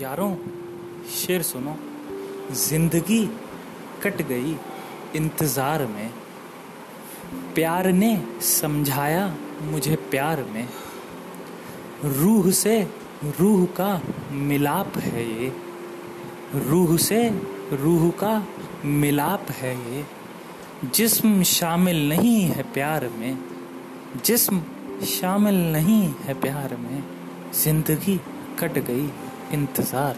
यारों, शेर सुनो। ज़िंदगी कट गई इंतज़ार में। प्यार ने समझाया मुझे प्यार में। रूह से रूह का मिलाप है ये। रूह से रूह का मिलाप है ये। जिस्म शामिल नहीं है प्यार में। जिस्म शामिल नहीं है प्यार में। ज़िंदगी कट गई इंतज़ार।